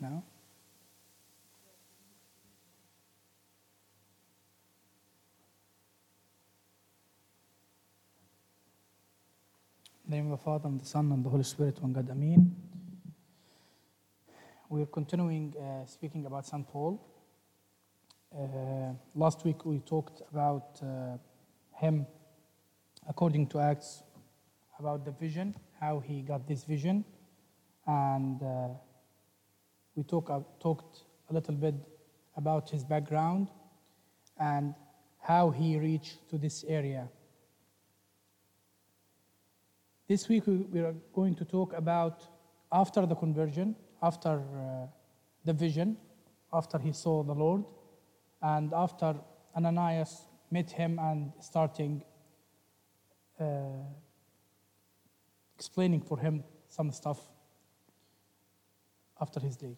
the name of the Father, and the Son, and the Holy Spirit, one God, Amen. We're continuing uh, speaking about St. Paul. Uh, last week we talked about uh, him, according to Acts, about the vision, how he got this vision, and uh, we talk, uh, talked a little bit about his background and how he reached to this area. This week we, we are going to talk about after the conversion, after uh, the vision, after he saw the Lord, and after Ananias met him and starting uh, explaining for him some stuff after his day.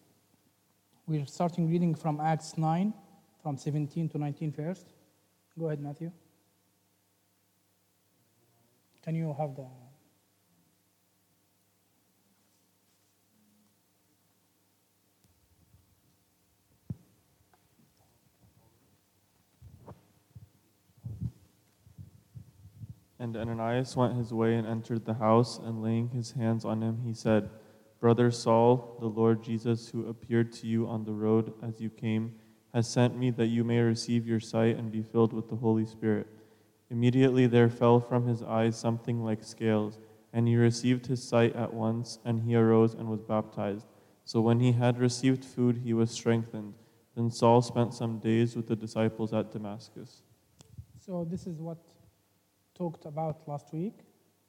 We're starting reading from Acts 9, from 17 to 19 first. Go ahead, Matthew. Can you have the. And Ananias went his way and entered the house, and laying his hands on him, he said, Brother Saul, the Lord Jesus, who appeared to you on the road as you came, has sent me that you may receive your sight and be filled with the Holy Spirit. Immediately there fell from his eyes something like scales, and he received his sight at once, and he arose and was baptized. So when he had received food, he was strengthened. Then Saul spent some days with the disciples at Damascus. So, this is what talked about last week.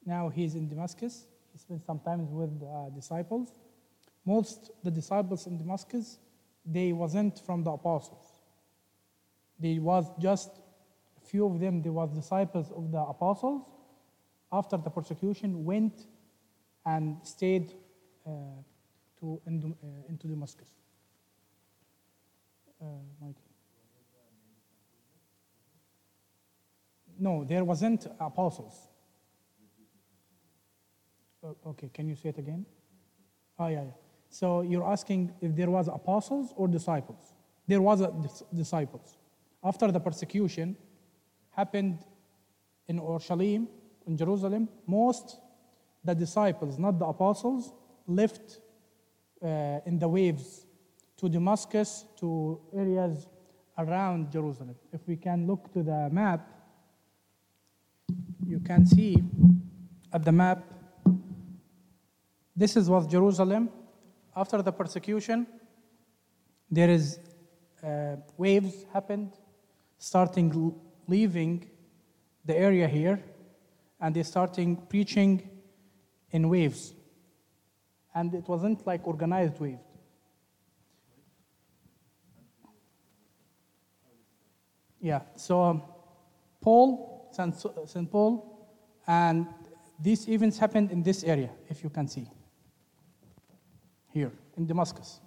Now he's in Damascus. Spent some time with uh, disciples. Most the disciples in Damascus, they wasn't from the apostles. They was just a few of them. They was disciples of the apostles. After the persecution, went and stayed uh, to in, uh, into Damascus. Uh. No, there wasn't apostles. O- Okay, can you say it again? Oh, yeah, yeah. So you're asking if there was apostles or disciples? There was a dis- disciples. After the persecution happened in Orshalim, in Jerusalem, most the disciples, not the apostles, left uh, in the waves to Damascus, to areas around Jerusalem. If we can look to the map, you can see at the map, this is was Jerusalem. After the persecution, there is uh, waves happened, starting leaving the area here, and they starting preaching in waves. And it wasn't like organized waves. Yeah, so um, Paul, St. Paul, and these events happened in this area, if you can see, here in Damascus.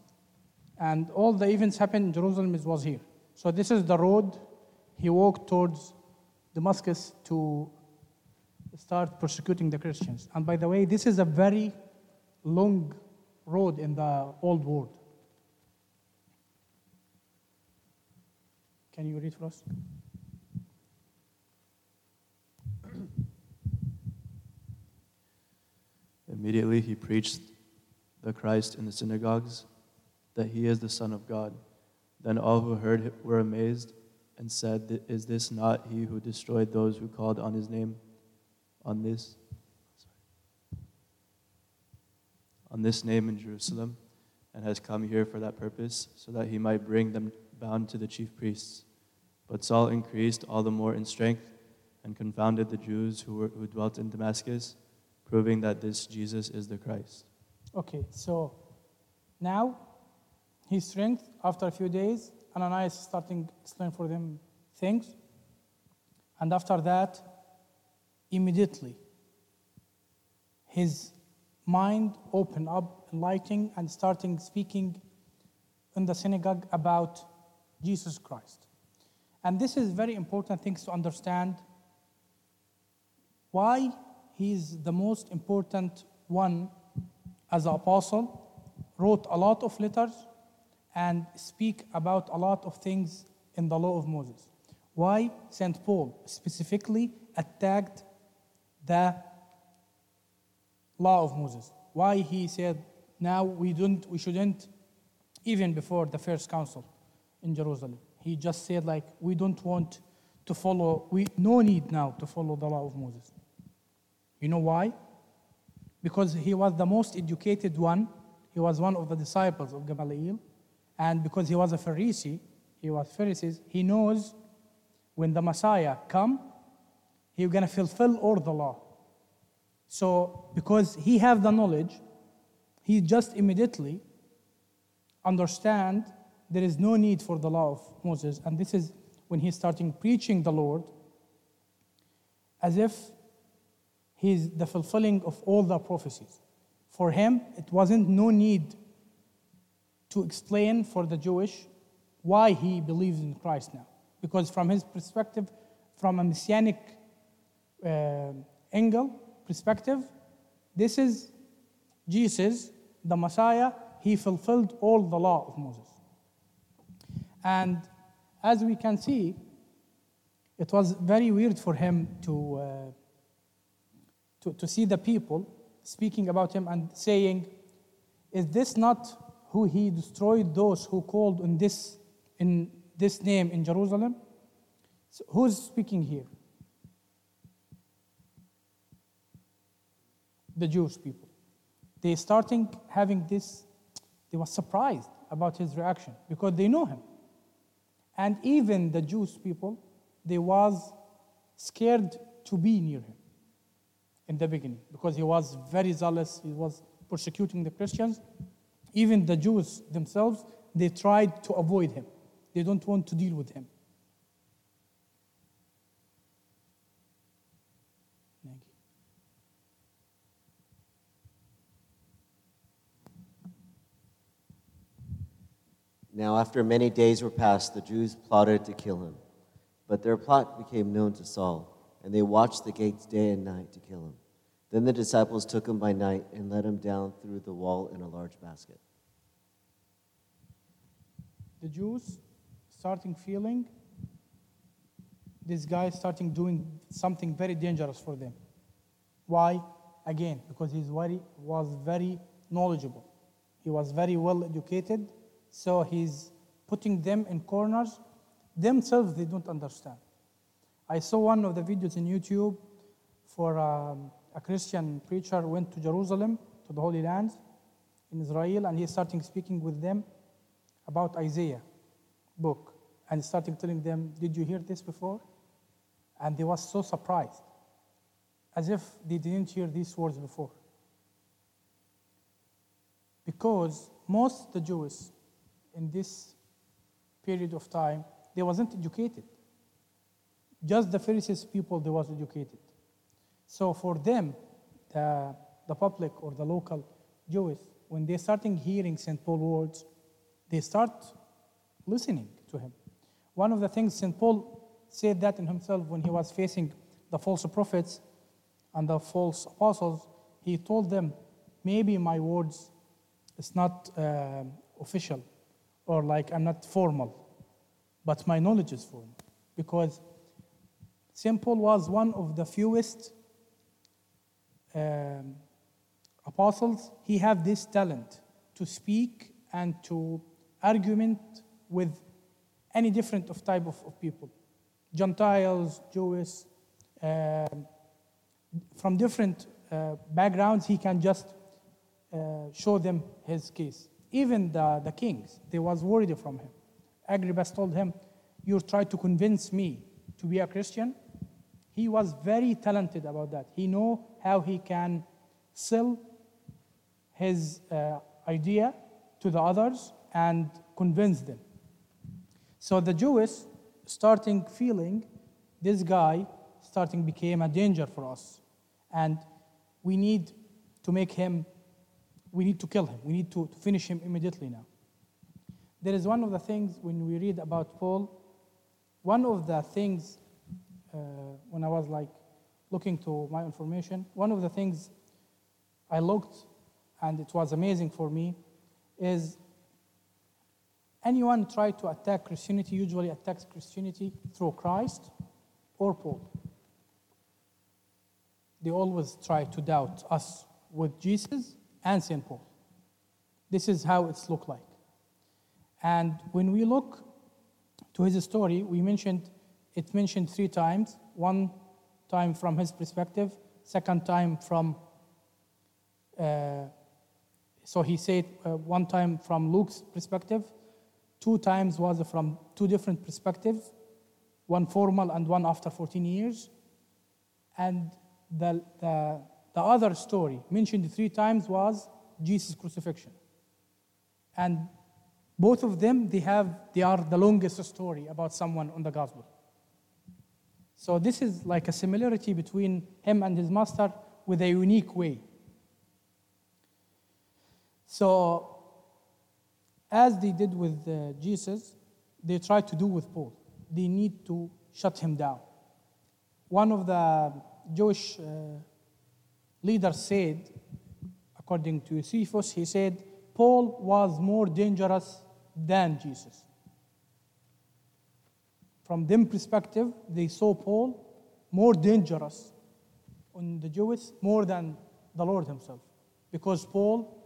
And all the events happened in Jerusalem was here. So this is the road he walked towards Damascus to start persecuting the Christians. And by the way, this is a very long road in the old world. Can you read for us? Immediately he preached the Christ in the synagogues, that he is the Son of God. Then all who heard were amazed and said, Is this not he who destroyed those who called on his name? On this, on this name in Jerusalem, and has come here for that purpose, so that he might bring them bound to the chief priests. But Saul increased all the more in strength and confounded the Jews who, were, who dwelt in Damascus, proving that this Jesus is the Christ. Okay, so now his strength after a few days, Ananias starting explain for them things. And after that, immediately his mind opened up, enlightening, and starting speaking in the synagogue about Jesus Christ. And this is very important things to understand why he's the most important one as an apostle, wrote a lot of letters, and speak about a lot of things in the law of Moses. Why St. Paul specifically attacked the law of Moses? Why he said, now we, don't, we shouldn't, even before the first council in Jerusalem, he just said, like, we don't want to follow, we no need now to follow the law of Moses. You know why? Because he was the most educated one. He was one of the disciples of Gamaliel. And because he was a Pharisee, he was Pharisees, he knows when the Messiah come, he's gonna fulfill all the law. So because he have the knowledge, he just immediately understand there is no need for the law of Moses. And this is when he's starting preaching the Lord as if he's the fulfilling of all the prophecies. For him, it wasn't no need to explain for the Jewish why he believes in Christ now. Because from his perspective, from a messianic uh, angle perspective, this is Jesus, the Messiah. He fulfilled all the law of Moses. And as we can see, it was very weird for him to, uh, to, to see the people speaking about him and saying, Is this not who he destroyed those who called in this, in this name in Jerusalem? So who's speaking here? The Jewish people. They starting having this, they were surprised about his reaction because they know him. And even the Jewish people, they was scared to be near him in the beginning because he was very zealous. He was persecuting the Christians. Even the Jews themselves, they tried to avoid him. They don't want to deal with him. Now, after many days were passed, the Jews plotted to kill him. But their plot became known to Saul, and they watched the gates day and night to kill him. Then the disciples took him by night and let him down through the wall in a large basket. the Jews starting feeling this guy starting doing something very dangerous for them. Why? Again, because he was very knowledgeable. He was very well educated, so he's putting them in corners. Themselves, they don't understand. I saw one of the videos in YouTube for um, a Christian preacher went to Jerusalem, to the Holy Land in Israel, and he's starting speaking with them about Isaiah book and starting telling them, Did you hear this before? And they was so surprised, as if they didn't hear these words before. Because most the Jews in this period of time, they wasn't educated. Just the Pharisees people, they was educated. So for them, the, the public or the local Jews, when they starting hearing St. Paul words, they start listening to him. One of the things St. Paul said that in himself when he was facing the false prophets and the false apostles, he told them, maybe my words is not uh, official or like I'm not formal, but my knowledge is formal. Because St. Paul was one of the fewest um, apostles. He had this talent to speak and to argument with any different of type of, of people gentiles jewish um, from different uh, backgrounds he can just uh, show them his case even the, the kings they was worried from him agrippa told him you try to convince me to be a christian he was very talented about that he know how he can sell his uh, idea to the others and convince them so the Jews starting feeling this guy starting became a danger for us. And we need to make him, we need to kill him. We need to, to finish him immediately now. There is one of the things when we read about Paul, one of the things Uh, when I was like looking to my information, one of the things I looked and it was amazing for me is anyone try to attack Christianity usually attacks Christianity through Christ or Paul. They always try to doubt us with Jesus and St. Paul. This is how it's looked like. And when we look to his story, we mentioned it mentioned three times. One time from his perspective, second time from uh, so he said uh, one time from Luke's perspective, two times was from two different perspectives, one formal and one after 14 years. And the, the, the other story mentioned three times was Jesus' crucifixion. And both of them, they, have, they are the longest story about someone on the gospel. So this is like a similarity between him and his master with a unique way. So, as they did with uh, Jesus, they try to do with Paul. They need to shut him down. One of the Jewish uh, leaders said, according to Josephus, he said, Paul was more dangerous than Jesus. From them perspective, they saw Paul more dangerous on the Jews more than the Lord himself. Because Paul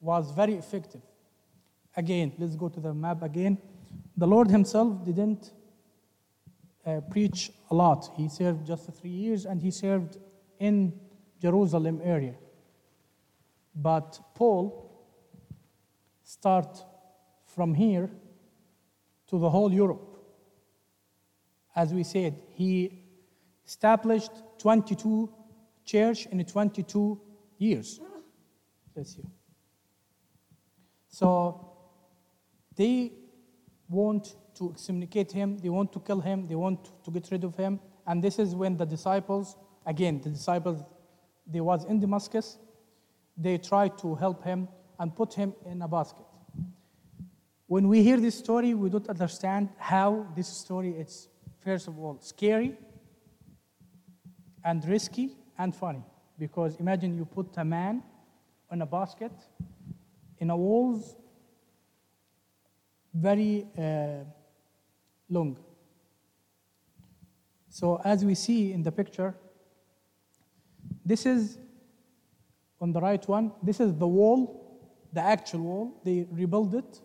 was very effective. Again, let's go to the map again. The Lord himself didn't uh, preach a lot. He served just three years and he served in Jerusalem area. But Paul start from here to the whole Europe. As we said, he established 22 church in 22 years. Bless you. So they want to excommunicate him, they want to kill him, they want to get rid of him. And this is when the disciples, again, the disciples, they was in Damascus, they tried to help him and put him in a basket. When we hear this story, we don't understand how this story is, first of all, scary and risky and funny. Because imagine you put a man in a basket in a walls very uh, long. So as we see in the picture, this is on the right one, this is the wall, the actual wall. They rebuilt it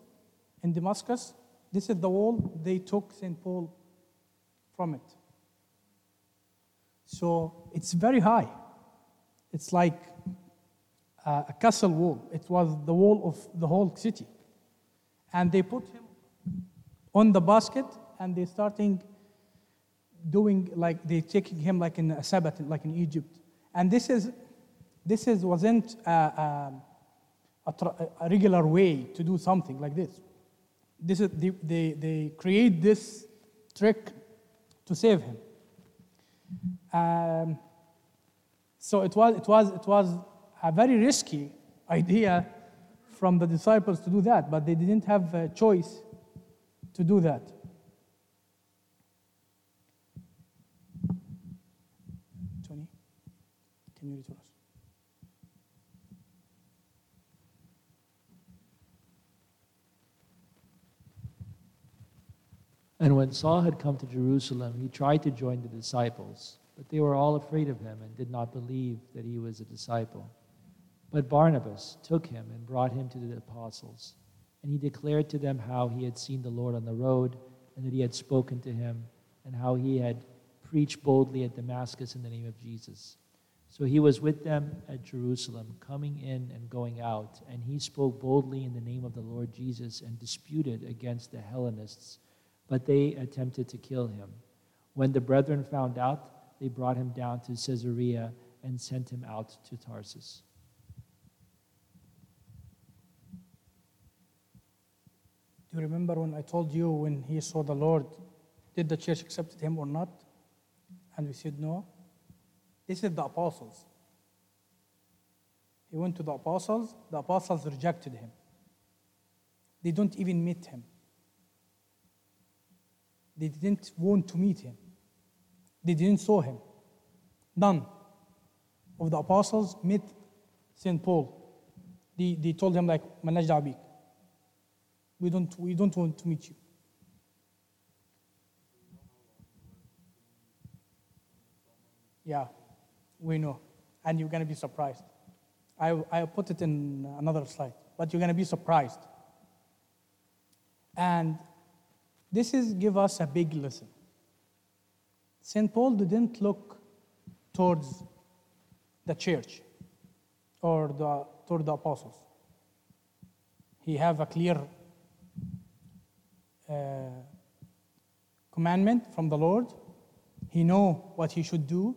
in Damascus. This is the wall they took St. Paul from it. So it's very high. It's like a, a castle wall. It was the wall of the whole city. And they put him on the basket and they're starting doing like they're taking him like in a Sabbath, like in Egypt. And this is this is wasn't uh, um, a, a, a, a regular way to do something like this. This is they, they, they create this trick to save him. Um, so it was, it, was, it was a very risky idea from the disciples to do that, but they didn't have a choice to do that. Tony, can you read for us? And when Saul had come to Jerusalem, he tried to join the disciples, but they were all afraid of him and did not believe that he was a disciple. But Barnabas took him and brought him to the apostles, and he declared to them how he had seen the Lord on the road, and that he had spoken to him, and how he had preached boldly at Damascus in the name of Jesus. So he was with them at Jerusalem, coming in and going out, and he spoke boldly in the name of the Lord Jesus and disputed against the Hellenists but they attempted to kill him. When the brethren found out, they brought him down to Caesarea and sent him out to Tarsus. Do you remember when I told you when he saw the Lord, did the church accept him or not? And we said no. This is the apostles. He went to the apostles, the apostles rejected him. They don't even meet him. They didn't want to meet him. They didn't saw him. None of the apostles met St. Paul. They, they told him like, Manaj We don't, we don't want to meet you. Yeah, we know. And you're going to be surprised. I, I put it in another slide, but you're going to be surprised. And this is give us a big lesson. St. Paul didn't look towards the church or the, toward the apostles. He have a clear uh, commandment from the Lord. He know what he should do.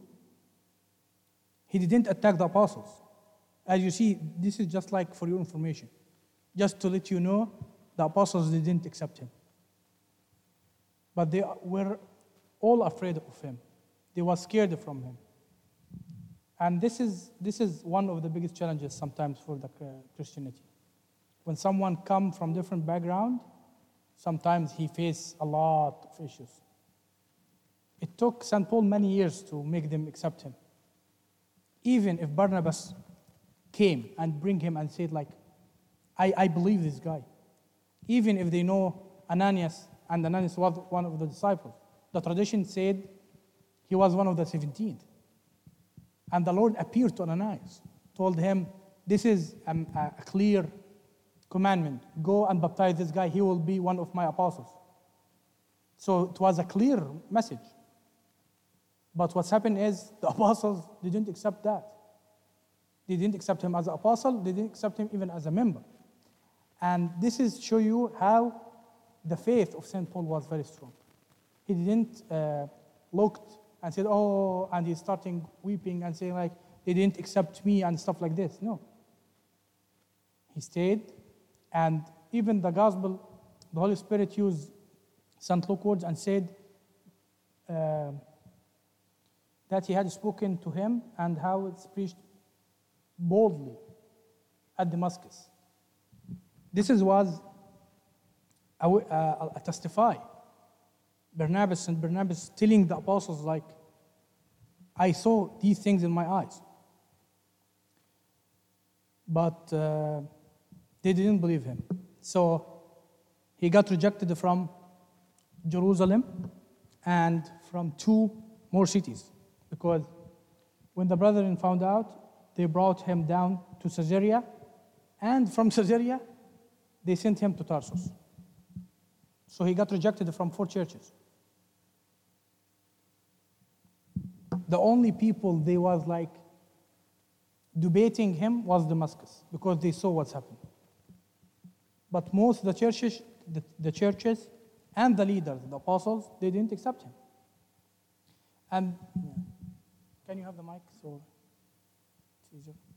He didn't attack the apostles. As you see, this is just like for your information. Just to let you know, the apostles didn't accept him. But they were all afraid of him. They were scared from him. And this is, this is one of the biggest challenges sometimes for the uh, Christianity. When someone come from different background, sometimes he face a lot of issues. It took St. Paul many years to make them accept him. Even if Barnabas came and bring him and said like, I, I believe this guy. Even if they know Ananias and Ananias was one of the disciples. The tradition said he was one of the 17. And the Lord appeared to Ananias, told him, This is a, a clear commandment. Go and baptize this guy, he will be one of my apostles. So it was a clear message. But what's happened is the apostles didn't accept that. They didn't accept him as an apostle, they didn't accept him even as a member. And this is show you how the faith of St. Paul was very strong. He didn't uh, looked and said, oh, and he's starting weeping and saying like, they didn't accept me and stuff like this. No. He stayed, and even the gospel, the Holy Spirit used St. Luke words and said uh, that he had spoken to him and how it's preached boldly at Damascus. This is was a, a, a testify. Barnabas and Barnabas telling the apostles like, I saw these things in my eyes. But uh, they didn't believe him. So he got rejected from Jerusalem and from two more cities because when the brethren found out, they brought him down to Caesarea, and from Caesarea, they sent him to Tarsus. So he got rejected from four churches. The only people they was like debating him was Damascus because they saw what's happening. But most of the churches, the, the churches and the leaders, the apostles, they didn't accept him. And can you have the mic so it's easier?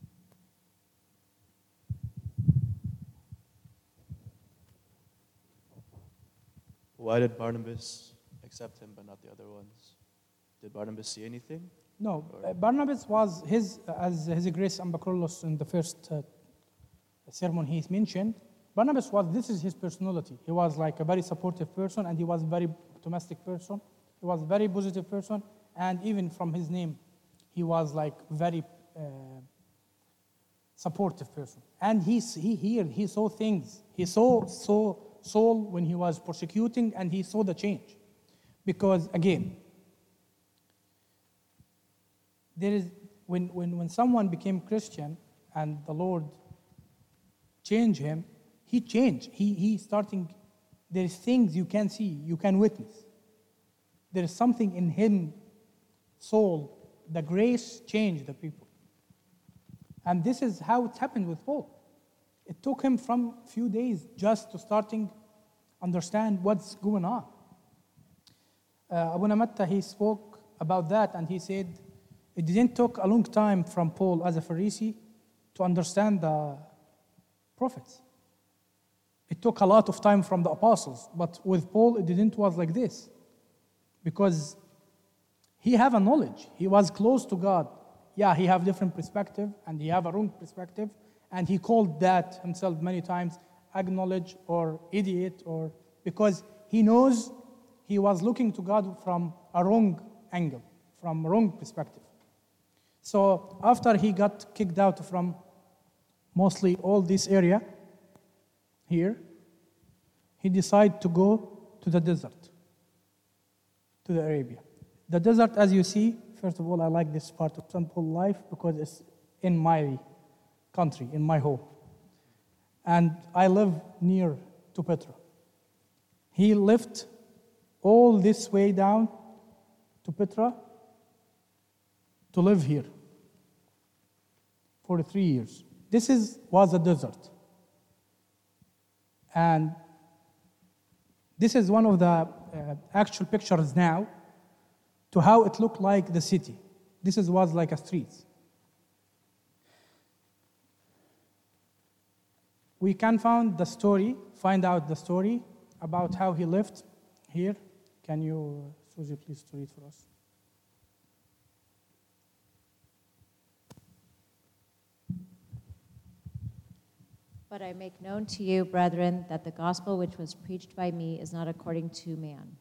Why did Barnabas accept him but not the other ones? Did Barnabas see anything? No, uh, Barnabas was his, as His Grace Ambacrolos in the first uh, sermon he mentioned. Barnabas was, this is his personality. He was like a very supportive person and he was a very optimistic person. He was a very positive person and even from his name, he was like very uh, supportive person. And he, he heard, he saw things. He saw, saw Saul when he was persecuting and he saw the change. Because again, there is when, when, when someone became Christian and the Lord changed him, he changed. He, he starting, there is things you can see, you can witness. There is something in him, soul, the grace changed the people. And this is how it happened with Paul. It took him from a few days just to starting understand what's going on. Uh, Abouna Matta, he spoke about that and he said, it didn't take a long time from Paul as a Pharisee to understand the prophets. It took a lot of time from the apostles, but with Paul, it didn't was like this. Because he have a knowledge. He was close to God. Yeah, he have different perspective and he have a wrong perspective. And he called that himself many times acknowledge or idiot or because he knows he was looking to God from a wrong angle, from wrong perspective. So after he got kicked out from mostly all this area here, he decided to go to the desert, to the Arabia. The desert, as you see, first of all, I like this part of. Paul life because it's in my country, in my home. And I live near to Petra. He left all this way down to Petra to live here for three years. This is, was a desert. And this is one of the uh, actual pictures now to how it looked like the city. This is, was like a street. We can find the story, find out the story about how he lived here. Can you, Susie, please read for us? But I make known to you, brethren, that the gospel which was preached by me is not according to man.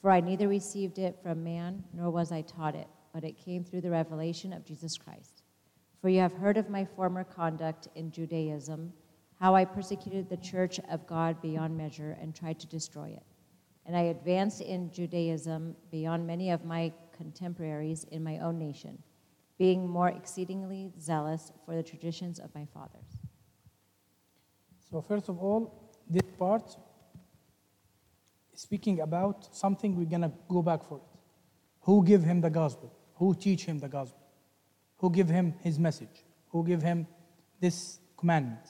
For I neither received it from man, nor was I taught it, but it came through the revelation of Jesus Christ. For you have heard of my former conduct in Judaism, how I persecuted the church of God beyond measure and tried to destroy it. And I advanced in Judaism beyond many of my contemporaries in my own nation, being more exceedingly zealous for the traditions of my fathers. So, first of all, this part speaking about something we're going to go back for it. Who give him the gospel? Who teach him the gospel? Who give him his message? Who give him this commandment?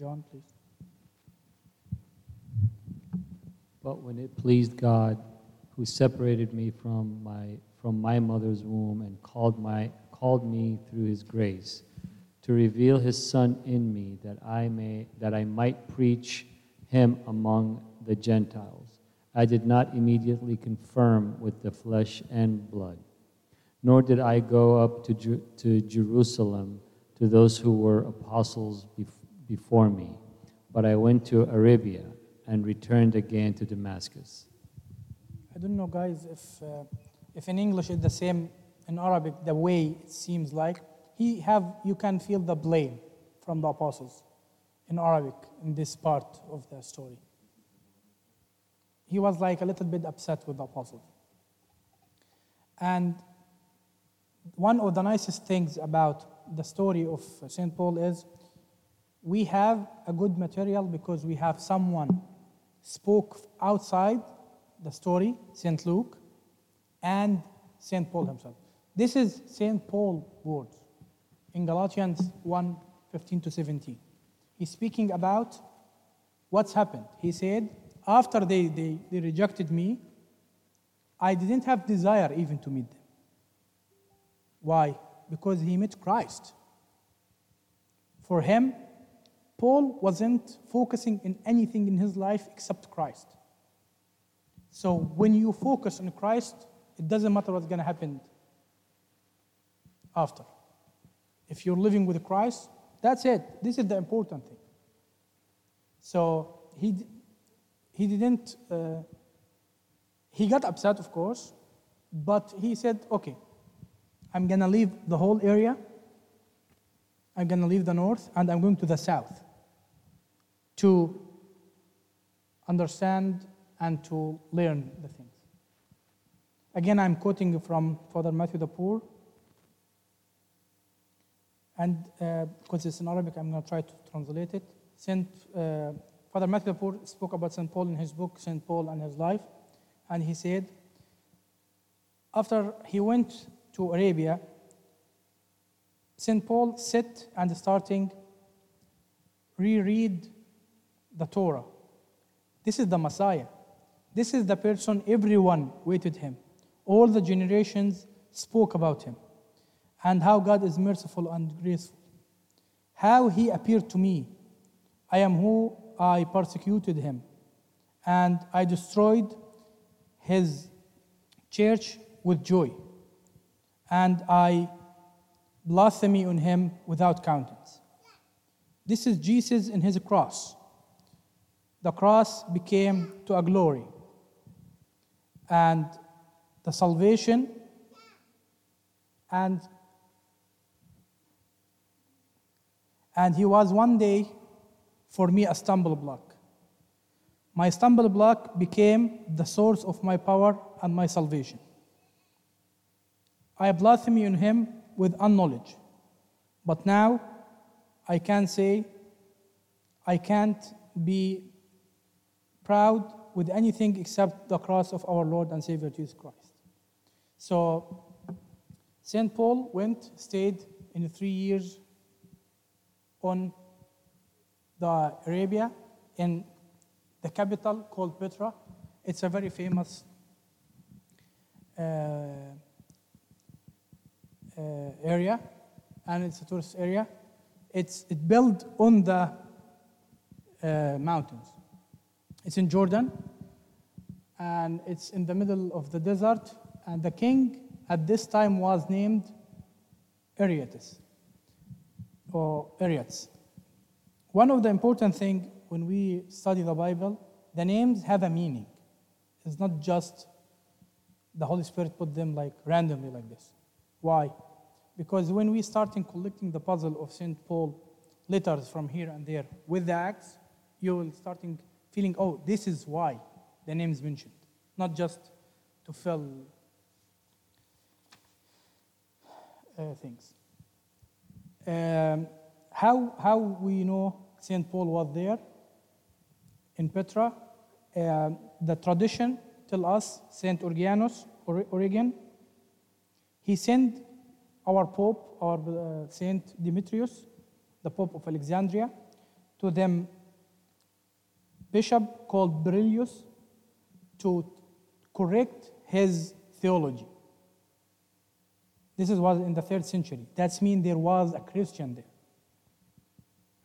John, please. But when it pleased God, who separated me from my, from my mother's womb and called, my, called me through his grace, to reveal his son in me that I may that I might preach him among the Gentiles. I did not immediately confirm with the flesh and blood, nor did I go up to, Ju- to Jerusalem to those who were apostles bef- before me, but I went to Arabia and returned again to Damascus. I don't know, guys, if, uh, if in English it's the same in Arabic, the way it seems like. He have, you can feel the blame from the apostles in Arabic in this part of the story. He was like a little bit upset with the apostles. And one of the nicest things about the story of St. Paul is we have a good material because we have someone spoke outside the story, St. Luke, and St. Paul himself. This is St. Paul words in Galatians 1 15 to 17. He's speaking about what's happened. He said, After they, they, they rejected me, I didn't have desire even to meet them. Why? Because he met Christ. For him, Paul wasn't focusing in anything in his life except Christ. So when you focus on Christ, it doesn't matter what's going to happen after. If you're living with Christ, that's it. This is the important thing. So he, he didn't, uh, he got upset, of course, but he said, okay, I'm going to leave the whole area. I'm going to leave the north and I'm going to the south to understand and to learn the things. Again, I'm quoting from Father Matthew the Poor. And uh, because it's in Arabic, I'm going to try to translate it. Saint, uh, Father Matthew the Poor spoke about St. Paul in his book, St. Paul and His Life. And he said, after he went to Arabia, St. Paul sat and starting reread the Torah. This is the Messiah. This is the person everyone waited him. All the generations spoke about him and how God is merciful and graceful. How he appeared to me. I am who I persecuted him, and I destroyed his church with joy, and I blasphemy on him without countenance. This is Jesus in his cross. The cross became to a glory, and the salvation and and he was one day for me a stumble block. My stumble block became the source of my power and my salvation. I blaspheme in him with unknowledge. But now I can say I can't be proud with anything except the cross of our Lord and Savior Jesus Christ. So St. Paul went, stayed in three years on the Arabia in the capital called Petra. It's a very famous uh, uh, area, and it's a tourist area. It's it built on the uh, mountains. It's in Jordan, and it's in the middle of the desert. And the king at this time was named Aretas or Ariats. One of the important things when we study the Bible, the names have a meaning. It's not just the Holy Spirit put them like randomly like this. Why? Because when we start in collecting the puzzle of St. Paul letters from here and there with the Acts, you will starting feeling, oh, this is why the name is mentioned, not just to fill uh, things. Um, how, how we know St. Paul was there in Petra? Um, the tradition tell us St. Orgianus, or Origen, he sent our Pope, our uh, Saint Demetrius, the Pope of Alexandria, to them bishop called Berilius to correct his theology. This is, was in the third century. That means there was a Christian there.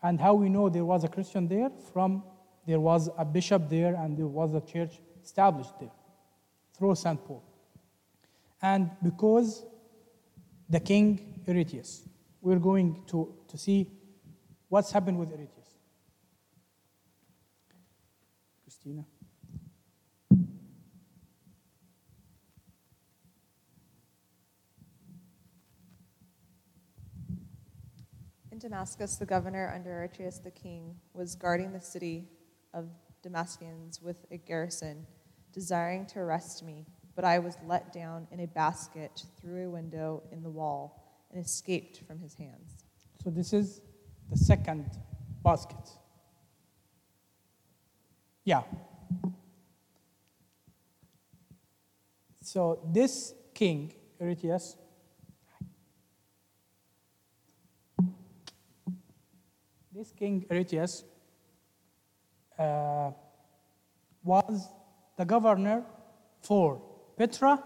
And how we know there was a Christian there? From there was a bishop there and there was a church established there through St. Paul. And because the king Areteus, we're going to, to see what's happened with Areteus. Christina. In Damascus, the governor under Archelaus the king was guarding the city of Damascus with a garrison, desiring to arrest me. But I was let down in a basket through a window in the wall and escaped from his hands. So this is the second basket. Yeah. So this king, Areteus, this king Areteus uh, was the governor for Petra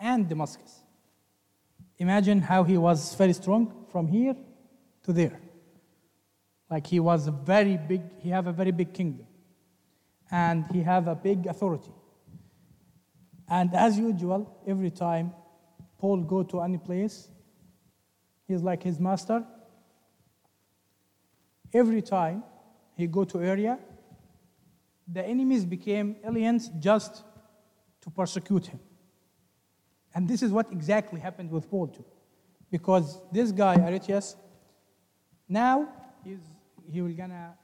and Damascus. Imagine how he was very strong from here to there. Like he was a very big, he have a very big kingdom. And he have a big authority. And as usual, every time Paul go to any place, he's like his master. Every time he go to area, the enemies became aliens just to persecute him. And this is what exactly happened with Paul too. Because this guy, Areteus, now he's, he will gonna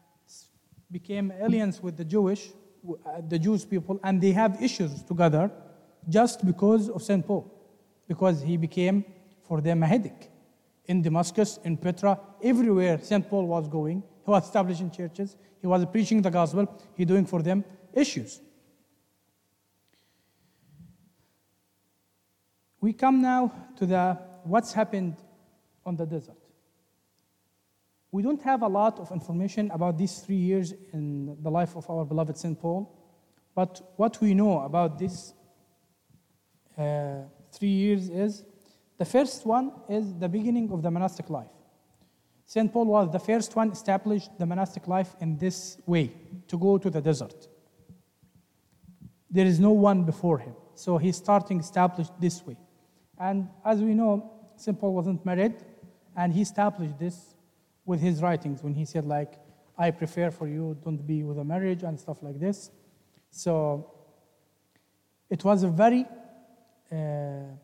became aliens with the Jewish, uh, the Jewish people, and they have issues together just because of St. Paul. Because he became for them a headache. In Damascus, in Petra, everywhere St. Paul was going, he was establishing churches, he was preaching the gospel, he doing for them issues. We come now to the what's happened on the desert. We don't have a lot of information about these three years in the life of our beloved St. Paul, but what we know about these uh, three years is the first one is the beginning of the monastic life. St. Paul was the first one established the monastic life in this way to go to the desert. There is no one before him, so he's starting established this way. And as we know, St. Paul wasn't married, and he established this with his writings when he said, like, I prefer for you don't be with a marriage and stuff like this. So it was a very, uh,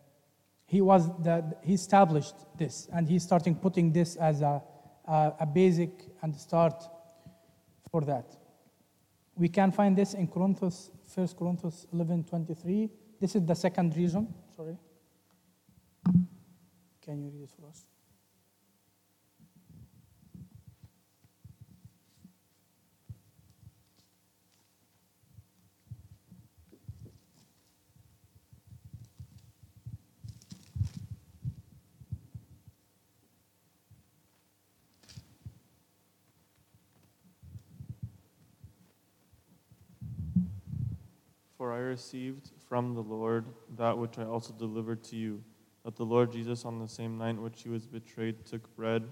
he was the, he established this, and he's starting putting this as a, a, a basic and start for that. We can find this in Corinthians, 1 Corinthians 11 23. This is the second reason. Sorry. Can you read it for us? For I received from the Lord that which I also delivered to you that the Lord Jesus, on the same night which he was betrayed, took bread,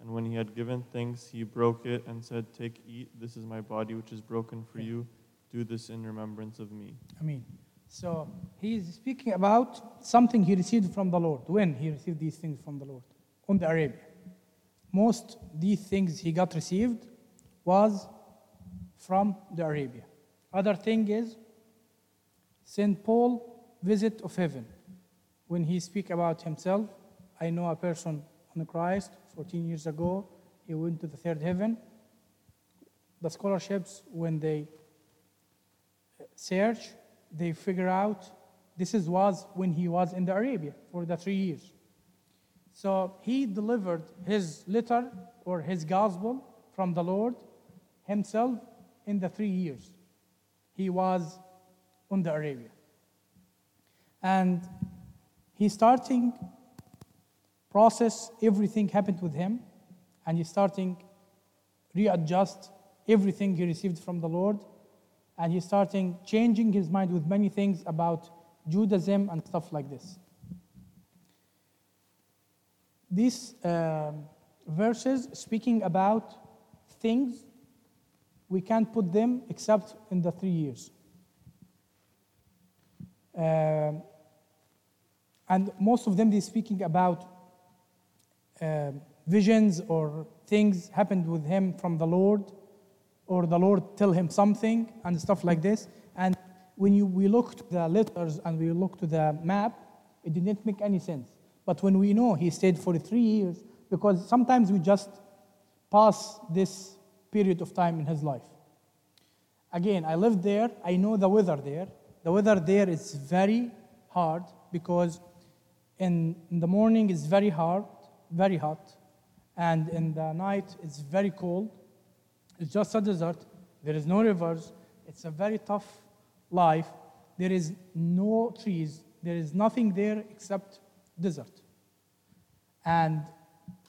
and when he had given thanks, he broke it and said, Take, eat, this is my body which is broken for you. Do this in remembrance of me. I mean, so he is speaking about something he received from the Lord. When he received these things from the Lord? On the Arabia. Most these things he got received was from the Arabia. Other thing is St. Paul visit of heaven. When he speak about himself, I know a person on Christ 14 years ago, he went to the third heaven. The scholarships, when they search, they figure out this is was when he was in the Arabia for the three years. So he delivered his letter or his gospel from the Lord himself in the three years. He was on the Arabia. And he starting process everything happened with him and he's starting readjust everything he received from the Lord and he's starting changing his mind with many things about Judaism and stuff like this. These um, verses speaking about things we can't put them except in the three years. Um, and most of them they're speaking about uh, visions or things happened with him from the Lord, or the Lord tell him something and stuff like this. And when you, we look to the letters and we look to the map, it didn't make any sense. But when we know he stayed for three years, because sometimes we just pass this period of time in his life. Again, I lived there, I know the weather there. The weather there is very hard because in, the morning it's very hard, very hot, and in the night it's very cold. It's just a desert. There is no rivers. It's a very tough life. There is no trees. There is nothing there except desert. And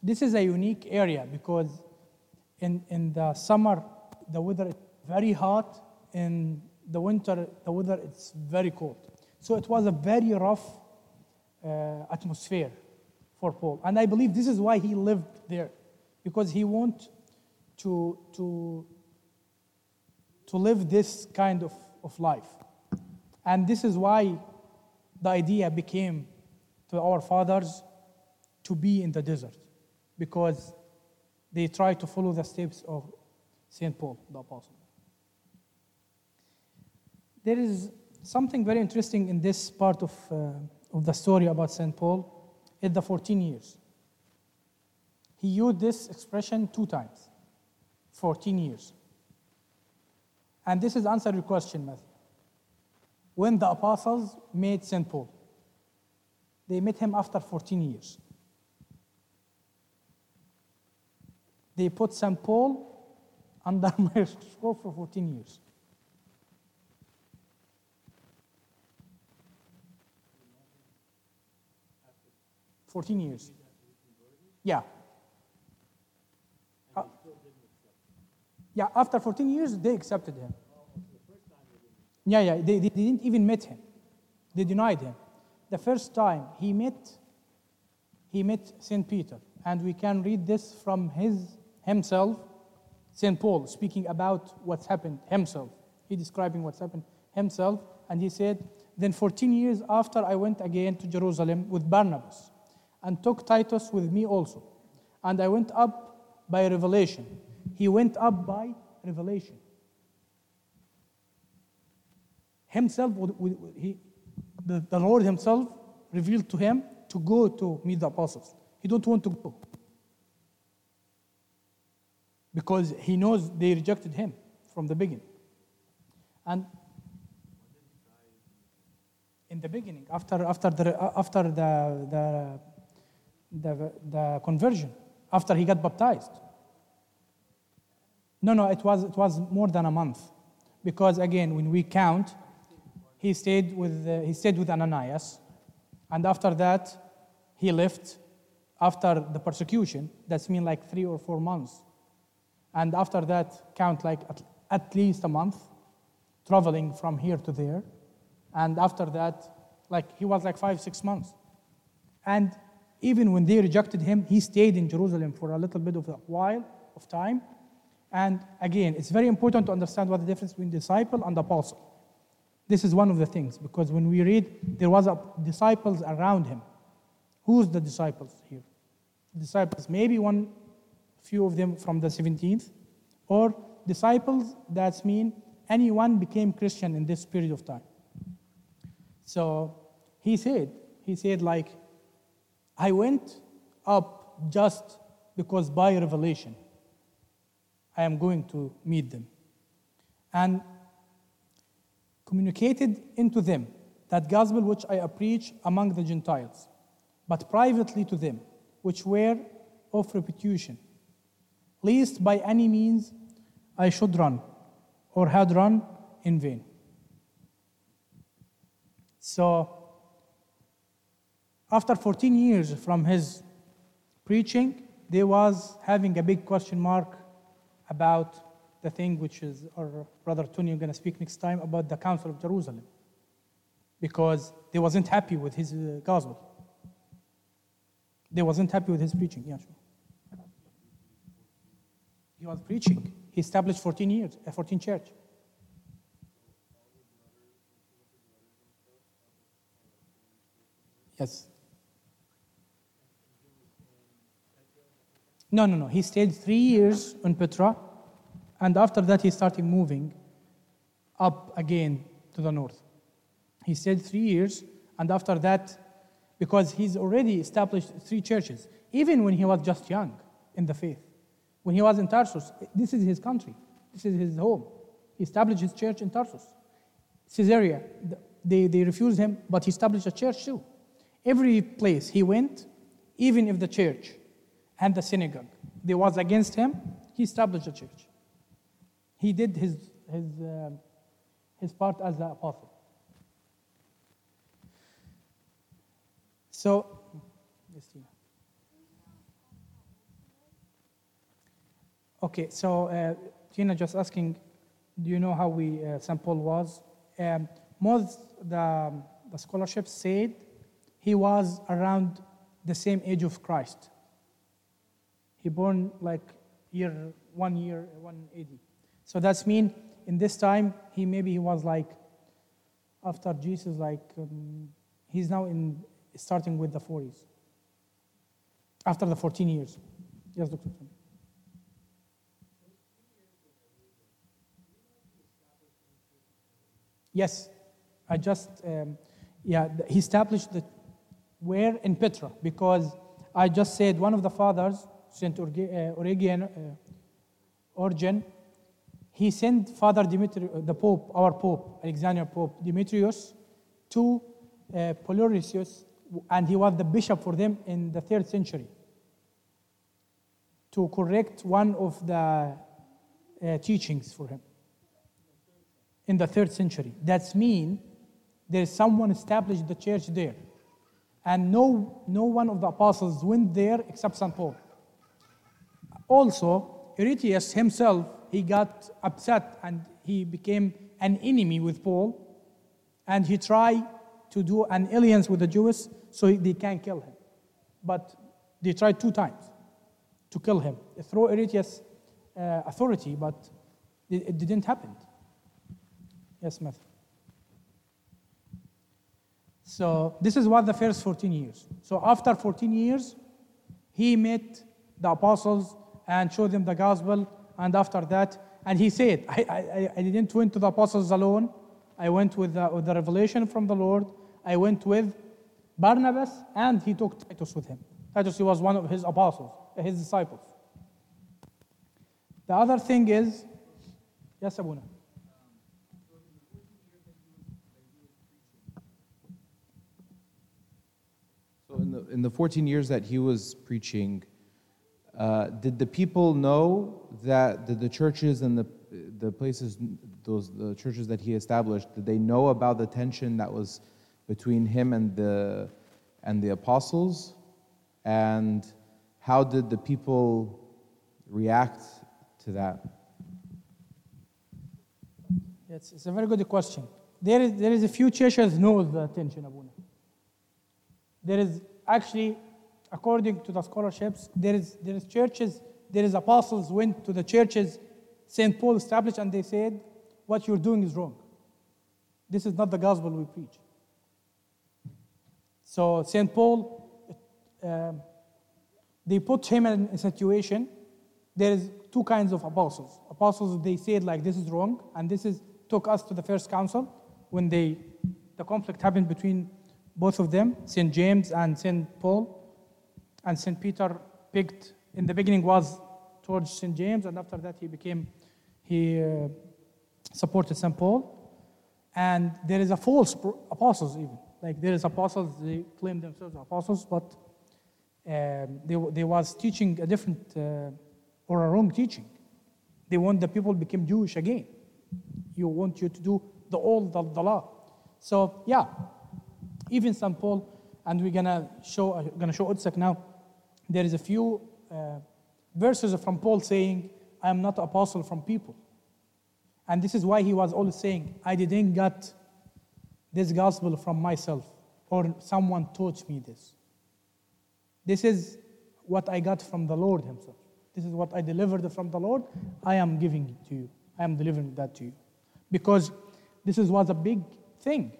this is a unique area because in, in the summer the weather is very hot. In the winter the weather, it's very cold. So it was a very rough uh, atmosphere for Paul. And I believe this is why he lived there, because he wanted to, to, to live this kind of, of life. And this is why the idea became to our fathers to be in the desert, because they tried to follow the steps of St. Paul, the apostle. There is something very interesting in this part of, uh, of the story about St. Paul in the 14 years. He used this expression two times 14 years. And this is answer your question, Matthew. When the apostles met St. Paul, they met him after 14 years. They put St. Paul under my microscope for 14 years. Fourteen years. Yeah. Uh, yeah, after 14 years, they accepted him. Yeah, yeah, they, they didn't even meet him. They denied him. The first time he met, he met St. Peter. And we can read this from his himself, St. Paul, speaking about what's happened himself. He describing what's happened himself. And he said, Then 14 years after I went again to Jerusalem with Barnabas and took Titus with me also. And I went up by revelation. He went up by revelation. Himself, he, the, the Lord Himself revealed to him to go to meet the apostles. He don't want to go because he knows they rejected him. from the beginning. And in the beginning, after, after, the, after the, the, the, the conversion, after he got baptized. No, no, it was, it was more than a month. Because again, when we count, he stayed with, uh, he stayed with Ananias. And after that, he left after the persecution. That's mean like three or four months. And after that, count like at, at least a month, traveling from here to there. And after that, like he was like five, six months. And even when they rejected him, he stayed in Jerusalem for a little bit of a while of time. And again, it's very important to understand what the difference between disciple and apostle. This is one of the things because when we read, there was a disciples around him. Who's the disciples here? Disciples, maybe one few of them from the 17th, or disciples, that's mean anyone became Christian in this period of time. So he said, he said like, I went up just because by revelation I am going to meet them. And communicated into them that gospel which I preach among the Gentiles, but privately to them, which were of reputation, lest by any means I should run or had run in vain. So, after 14 years from his preaching, there was having a big question mark about the thing which is, our brother Tony is going to speak next time about the Council of Jerusalem, because they wasn't happy with his uh, gospel. They wasn't happy with his preaching. Yeah, sure. He was preaching. He established 14 years, a 14 church. Yes. No, no, no. He stayed three years in Petra, and after that he started moving up again to the north. He stayed three years, and after that, because he's already established three churches, even when he was just young in the faith. When he was in Tarsus, this is his country, this is his home. He established his church in Tarsus. Caesarea, they, they refused him, but he established a church too. Every place he went, even if the church and the synagogue they was against him, he established a church. He did his, his, uh, his part as the apostle. So. Okay, so uh, Tina just asking, do you know how we uh, St. Paul was? Um, most the, the scholarship said he was around the same age of Christ. He born like year one year 180. So that's mean in this time he maybe he was like after Jesus like um, he's now in starting with the 40s. After the 14 years. Yes, Dr. Yes, I just, um, yeah, he established the, where in Petra, because I just said one of the fathers, St. Origen, uh, Origen, he sent Father Dimitri, uh, the Pope, our Pope, Alexander Pope Demetrius, to uh, and he was the bishop for them in the third century, to correct one of the uh, teachings for him in the third century. That's mean there's someone established the church there. And no, no one of the apostles went there except St. Paul. Also, Eutychius himself, he got upset and he became an enemy with Paul. And he tried to do an alliance with the Jews so they can kill him. But they tried two times to kill him through Eutychius' uh, authority, but it, it didn't happen. Yes, Matthew. So this is what the first 14 years. So after 14 years, he met the apostles and showed them the gospel. And after that, and he said, I, I, I didn't went to the apostles alone. I went with the, with the revelation from the Lord. I went with Barnabas, and he took Titus with him. Titus he was one of his apostles, uh, his disciples. The other thing is, Yes, Abouna. So in the, in the 14 years that he was preaching, uh, did the people know that the, the churches and the, the places, those the churches that he established, did they know about the tension that was between him and the, and the apostles? And how did the people react to that? Yes, it's a very good question. There is, there is a few churches know the tension, Abouna. There is actually, according to the scholarships, there is, there is churches, there is apostles went to the churches St. Paul established and they said, what you're doing is wrong. This is not the gospel we preach. So St. Paul, um, they put him in a situation, there is two kinds of apostles. Apostles, they said like this is wrong, and this is took us to the first council when they, the conflict happened between both of them, St. James and St. Paul. And St. Peter picked, in the beginning was towards St. James, and after that he became, he uh, supported St. Paul. And there is a false apostles even. Like there is apostles, they claim themselves apostles, but um, they, they was teaching a different uh, or a wrong teaching. They want the people become Jewish again. You want you to do the old the, the law. So yeah, even St. Paul, and we're gonna show gonna show Utsak now. There is a few uh, verses from Paul saying, "I am not apostle from people," and this is why he was always saying, "I didn't get this gospel from myself, or someone taught me this. This is what I got from the Lord Himself. This is what I delivered from the Lord. I am giving it to you. I am delivering that to you, because this is, was a big thing."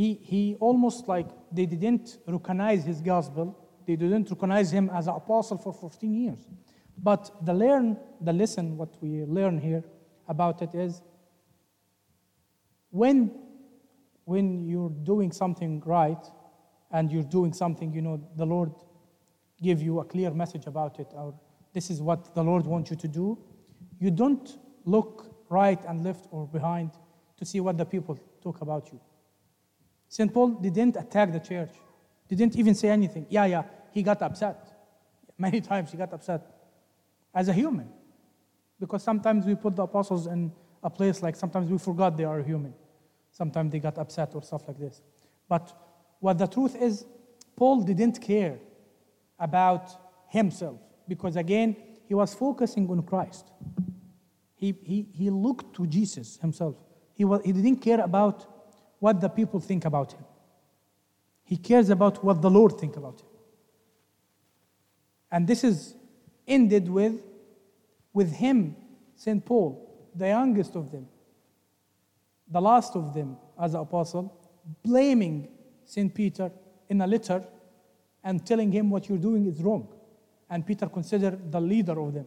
he, he almost like they didn't recognize his gospel they didn't recognize him as an apostle for 14 years but the learn the lesson what we learn here about it is when when you're doing something right and you're doing something you know the lord give you a clear message about it or this is what the lord wants you to do you don't look right and left or behind to see what the people talk about you St. Paul didn't attack the church, didn't even say anything. Yeah, yeah, he got upset. Many times he got upset as a human. Because sometimes we put the apostles in a place like sometimes we forgot they are human. Sometimes they got upset or stuff like this. But what the truth is, Paul didn't care about himself because again, he was focusing on Christ. He, he, he looked to Jesus himself. He, was, he didn't care about what the people think about him. He cares about what the Lord think about him. And this is ended with, with him, St. Paul, the youngest of them, the last of them as an apostle, blaming St. Peter in a letter and telling him what you're doing is wrong. And Peter considered the leader of them.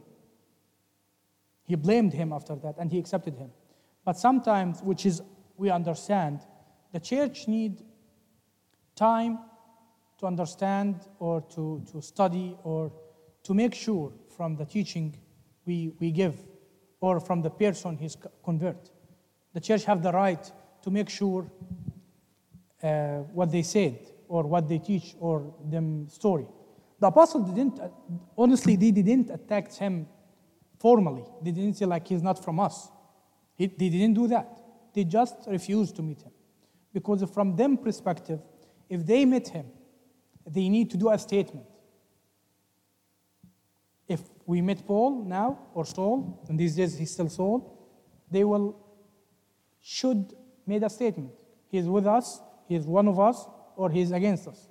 He blamed him after that and he accepted him. But sometimes, which is we understand, the church need time to understand or to, to study or to make sure from the teaching we, we give or from the person he's co- convert. The church have the right to make sure uh, what they said or what they teach or them story. The apostle didn't, uh, honestly, they didn't attack him formally. They didn't say like he's not from us. He, they didn't do that. They just refused to meet him. Because from them perspective, if they met him, they need to do a statement. If we met Paul now or Saul, and these days he's still Saul, they will should make a statement. He is with us, he is one of us, or he is against us.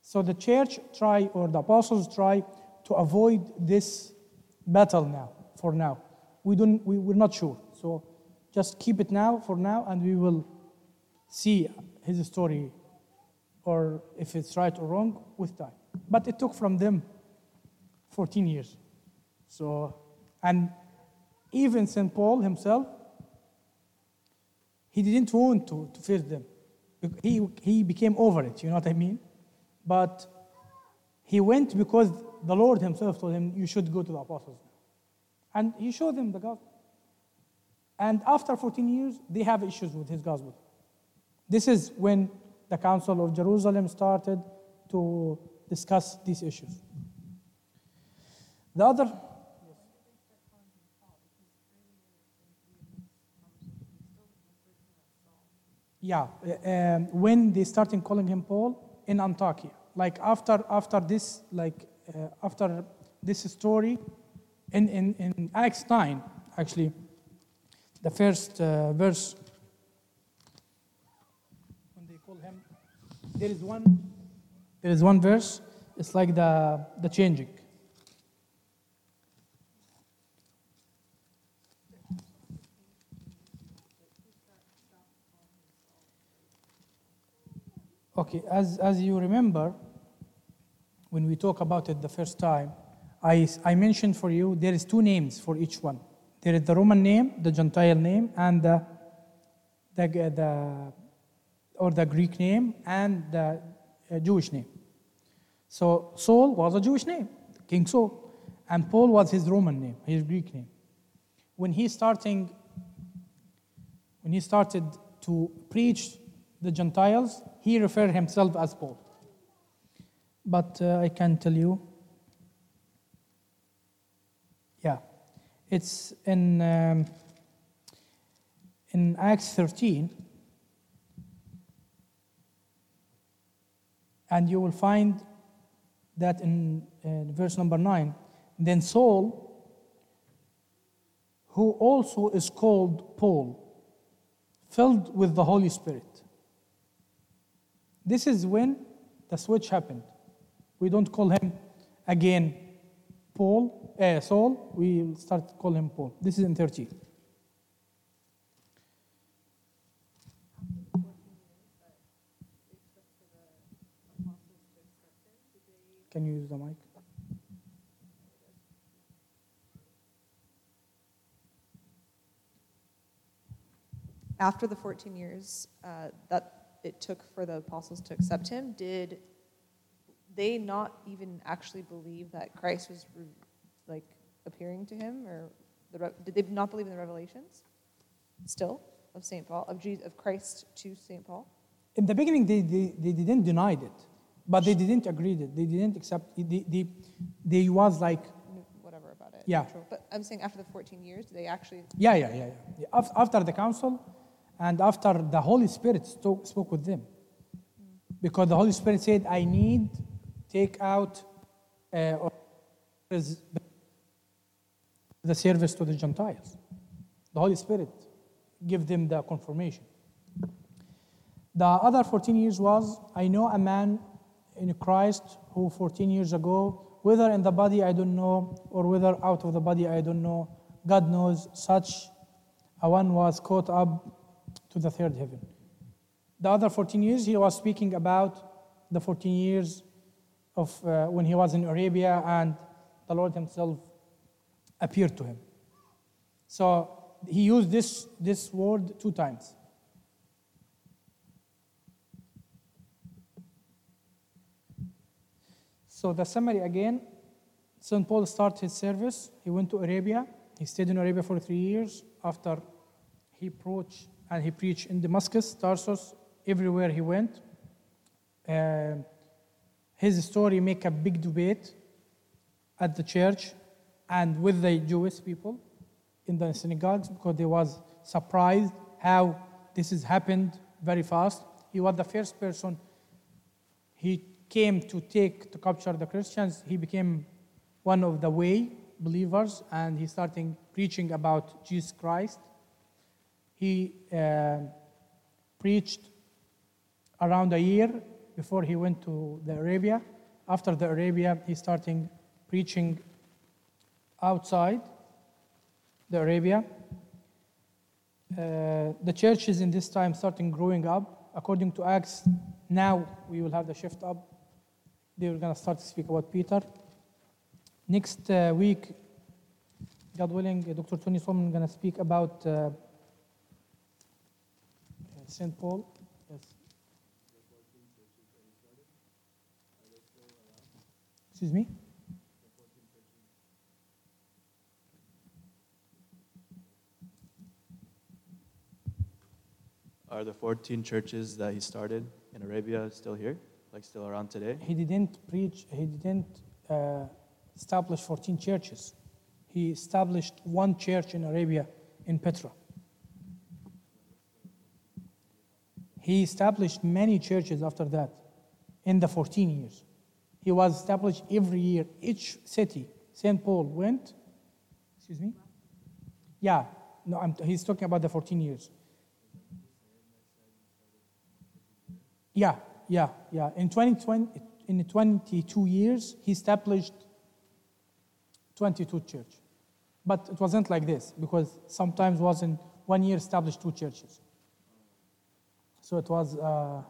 So the church try or the apostles try to avoid this battle now, for now. We don't we, we're not sure. So just keep it now for now and we will see his story or if it's right or wrong with time. But it took from them 14 years. So, and even St. Paul himself, he didn't want to, to face them. He, he became over it, you know what I mean? But he went because the Lord himself told him, You should go to the apostles. And he showed them the gospel. And after 14 years, they have issues with his gospel. This is when the Council of Jerusalem started to discuss these issues. The other. Yeah, um, when they started calling him Paul in Antioch, like after after this, like uh, after this story, in, in, in Acts 9, actually, the first uh, verse, when they call him, there is one, there is one verse, it's like the, the changing. Okay, as, as you remember, when we talk about it the first time, I, I mentioned for you there is two names for each one. There is the Roman name, the Gentile name, and the, the, the or the Greek name and the uh, Jewish name. So Saul was a Jewish name, King Saul, and Paul was his Roman name, his Greek name. When he starting, when he started to preach the Gentiles, he referred himself as Paul. But uh, I can tell you, yeah, it's in um, in Acts 13, and you will find that in, in verse number 9. Then Saul, who also is called Paul, filled with the Holy Spirit. This is when the switch happened. We don't call him again Paul, uh, Saul, we start to call him Paul. This is in 13. Can you use the mic? After the 14 years uh, that it took for the apostles to accept him, did they not even actually believe that Christ was re- like appearing to him, or the re- did they not believe in the revelations? Still of Saint Paul of Jesus of Christ to Saint Paul. In the beginning, they, they, they didn't deny it, but they didn't agree it. They didn't accept. They, they, they was like, Whatever about it. Yeah. neutral. But I'm saying after the 14 years, they actually yeah, yeah, yeah. yeah. After the council and after the Holy Spirit spoke with them. Because the Holy Spirit said, I need take out uh, the service to the Gentiles. The Holy Spirit give them the confirmation. The other 14 years was, I know a man in Christ who 14 years ago, whether in the body I don't know, or whether out of the body I don't know, God knows, such a one was caught up to the third heaven. The other 14 years, he was speaking about the 14 years of uh, when he was in Arabia and the Lord himself appeared to him. So he used this, this word two times. So the summary again, St. Paul started his service. He went to Arabia. He stayed in Arabia for three years. After he preached and he preached in Damascus, Tarsus, everywhere he went. Uh, his story make a big debate at the church and with the Jewish people in the synagogues because they was surprised how this has happened very fast. He was the first person he came to take to capture the Christians. He became one of the way believers and he started preaching about Jesus Christ. He uh, preached around a year before he went to the Arabia. After the Arabia, he started preaching outside the Arabia. Uh, the churches in this time starting growing up. According to Acts, now we will have the shift up. They were going to start to speak about Peter. Next uh, week, God willing, uh, Dr. Tony Solomon is going to speak about uh, St. Paul. Yes. Excuse me? are the 14 churches that he started in Arabia still here? Like still around today? He didn't preach, he didn't uh, establish 14 churches. He established one church in Arabia, in Petra. He established many churches after that in the 14 years. He was established every year. Each city, St. Paul went, excuse me? Yeah, no, I'm, he's talking about the 14 years. Yeah, yeah, yeah. In 2020, in the 22 years, he established 22 church. But it wasn't like this because sometimes was in one year established two churches. So it was. Uh,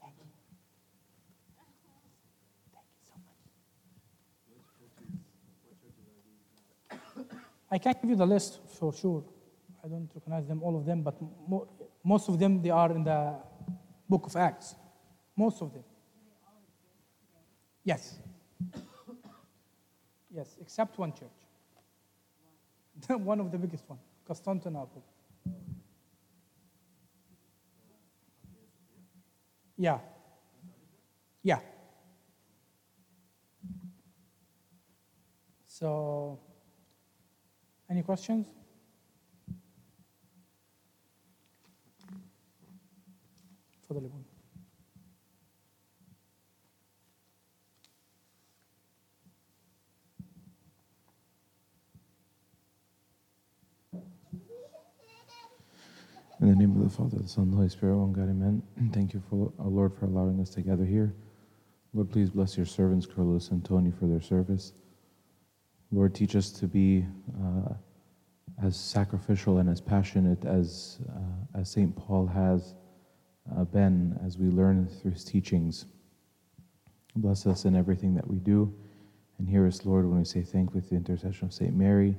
thank you. Thank you so much. I can't give you the list for sure. I don't recognize them, all of them, but mo- most of them they are in the book of Acts. Most of them. Yes. Yes, except one church. one of the biggest one, Constantinople. Yeah. Yeah. So, any questions? In the name of the Father, the Son, and the Holy Spirit, one God, amen. Thank you, for, oh Lord, for allowing us to gather here. Lord, please bless your servants, Kyrillos and Tony, for their service. Lord, teach us to be uh, as sacrificial and as passionate as, uh, as St. Paul has uh, been as we learn through his teachings. Bless us in everything that we do. And hear us, Lord, when we say thank with the intercession of St. Mary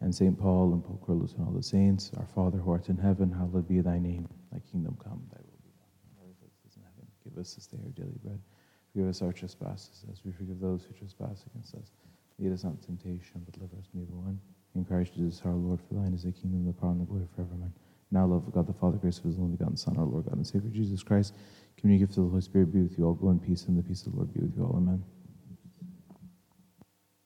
and St. Paul and Pope Kyrillos and all the saints. Our Father who art in heaven, hallowed be thy name. Thy kingdom come, thy will be done. as in heaven. Give us this day our daily bread. Forgive us our trespasses as we forgive those who trespass against us. Lead us not temptation, but deliver us from evil one. In Christ Jesus our Lord, for thine is the kingdom, the power, and the glory forever. Amen. Now, love of God the Father, grace of his only begotten Son, our Lord God and Savior Jesus Christ, community gift of the Holy Spirit be with you all. Go in peace, and the peace of the Lord be with you all. Amen.